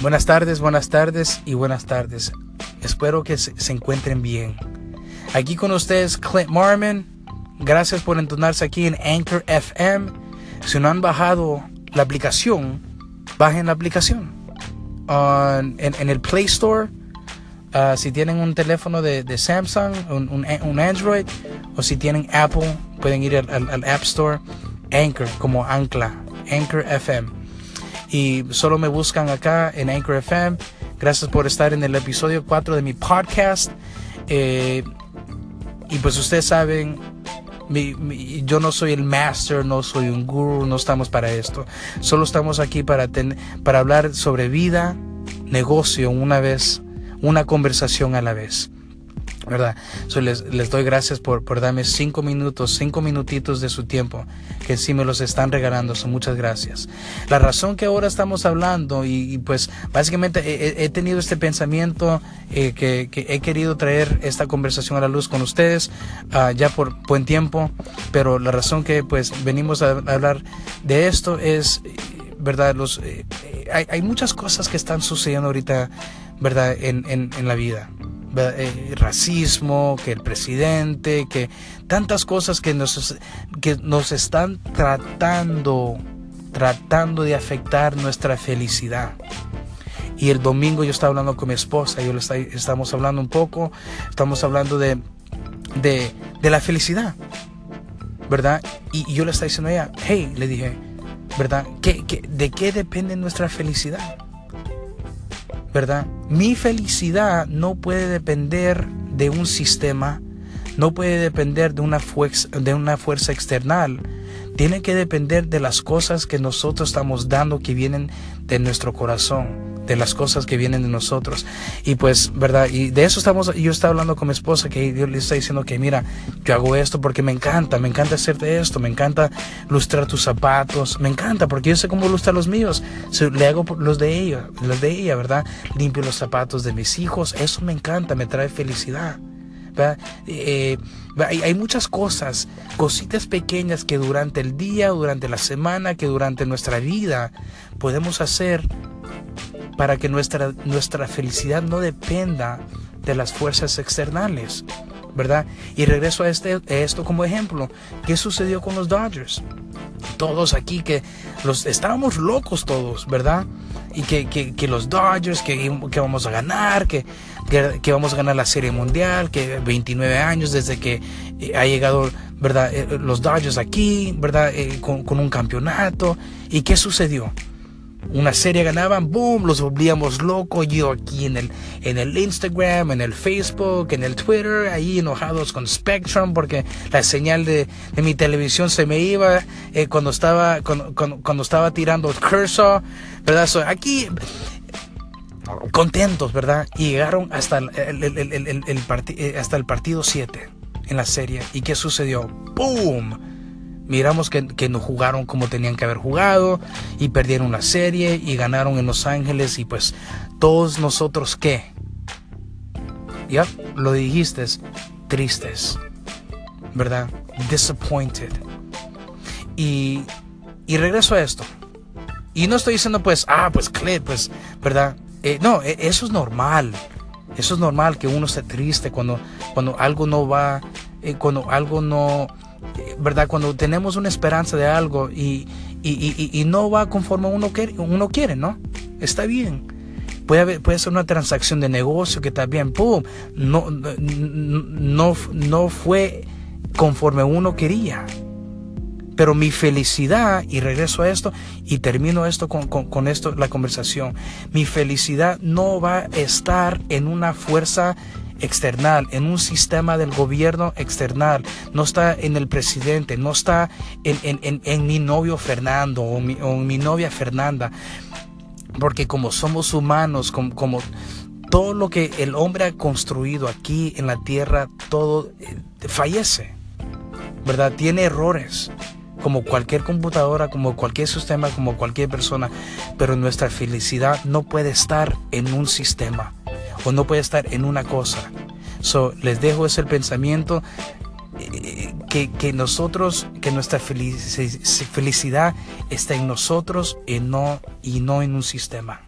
Buenas tardes, buenas tardes y buenas tardes. Espero que se, encuentren bien. Aquí con ustedes Clint Marmon. Gracias por entonarse aquí en Anchor FM. Si no han bajado la aplicación, bajen la aplicación. Uh, en, el Play Store, uh, si tienen un teléfono de, Samsung, un, un, un, Android, o si tienen Apple, pueden ir al, al, al App Store, Anchor, como Ancla, Anchor FM y solo me buscan acá en Anchor FM. Gracias por estar en el episodio 4 de mi podcast. Eh, y pues ustedes saben, yo no soy el master, no soy un guru, no estamos para esto. Solo estamos aquí para, para hablar sobre vida, negocio una vez, una conversación a la vez. ¿Verdad? So les, les doy gracias por, por darme cinco minutos, cinco minutitos de su tiempo, que sí me los están regalando, so muchas gracias. La razón que ahora estamos hablando, y, y pues básicamente he, he, tenido este pensamiento eh, que, que, he querido traer esta conversación a la luz con ustedes uh, ya por buen tiempo, pero la razón que pues venimos a, a hablar de esto es, ¿verdad? Los, eh, hay, hay muchas cosas que están sucediendo ahorita, ¿verdad? En, en, en la vida eh, racismo, que el presidente, que tantas cosas que nos, que nos están tratando, tratando de afectar nuestra felicidad. Y el domingo yo estaba hablando con mi esposa, yo le está, estamos hablando un poco, estamos hablando de, de, de la felicidad, ¿verdad? Y, yo le estaba diciendo a ella, hey, le dije, ¿verdad? ¿Qué, qué, ¿De qué depende nuestra felicidad? ¿Verdad? Mi felicidad no puede depender de un sistema, no puede depender de una, fuerza, de una fuerza external. Tiene que depender de las cosas que nosotros estamos dando que vienen de nuestro corazón de las cosas que vienen de nosotros. Y pues, ¿verdad? Y de eso estamos, yo estaba hablando con mi esposa, que yo le está diciendo que, mira, yo hago esto porque me encanta, me encanta hacerte esto, me encanta lustrar tus zapatos, me encanta, porque yo sé cómo lustrar los míos, le hago los de ella, los de ella, ¿verdad? Limpio los zapatos de mis hijos, eso me encanta, me trae felicidad. Eh, hay, muchas cosas, cositas pequeñas que durante el día, durante la semana, que durante nuestra vida podemos hacer para que nuestra, nuestra felicidad no dependa de las fuerzas externales, ¿verdad? Y regreso a, este, esto como ejemplo. ¿Qué sucedió con los Dodgers? Todos aquí que los estábamos locos todos, ¿verdad? Y que, que, los Dodgers, que, que, vamos a ganar, que, que, que, vamos a ganar la Serie Mundial, que 29 años desde que eh, ha llegado, ¿verdad? Eh, los Dodgers aquí, ¿verdad? Eh, con, con un campeonato. ¿Y qué sucedió? Una serie ganaban, boom, los volvíamos locos. Yo aquí en el, en el Instagram, en el Facebook, en el Twitter, ahí enojados con Spectrum porque la señal de, de mi televisión se me iba eh, cuando, estaba, cuando, cuando, estaba tirando Cursor, ¿verdad? So, aquí contentos, ¿verdad? Y llegaron hasta el, el, el, el eh, hasta el partido 7 en la serie. ¿Y qué sucedió? ¡Boom! Miramos que, no jugaron como tenían que haber jugado y perdieron la serie y ganaron en Los Ángeles y pues todos nosotros qué? Ya, lo dijiste, tristes, ¿verdad? Disappointed. Y, y regreso a esto. Y no estoy diciendo pues, ah, pues Clint, pues, ¿verdad? Eh, no, eso es normal. Eso es normal que uno esté triste cuando, cuando algo no va, eh, cuando algo no ¿verdad? Cuando tenemos una esperanza de algo y, y, y, no va conforme uno quiere, uno quiere, ¿no? Está bien. Puede, haber, puede ser una transacción de negocio que también, ¡pum! No, no, no fue conforme uno quería. Pero mi felicidad, y regreso a esto y termino esto con, con, con, esto, la conversación, mi felicidad no va a estar en una fuerza external, en un sistema del gobierno external, no está en el presidente, no está en, en, en, en mi novio Fernando o mi, o mi, novia Fernanda, porque como somos humanos, como, como todo lo que el hombre ha construido aquí en la tierra, todo eh, fallece, ¿verdad? Tiene errores como cualquier computadora, como cualquier sistema, como cualquier persona, pero nuestra felicidad no puede estar en un sistema o no puede estar en una cosa. So, les dejo ese pensamiento eh, que, que, nosotros, que nuestra felicidad está en nosotros y no, y no en un sistema.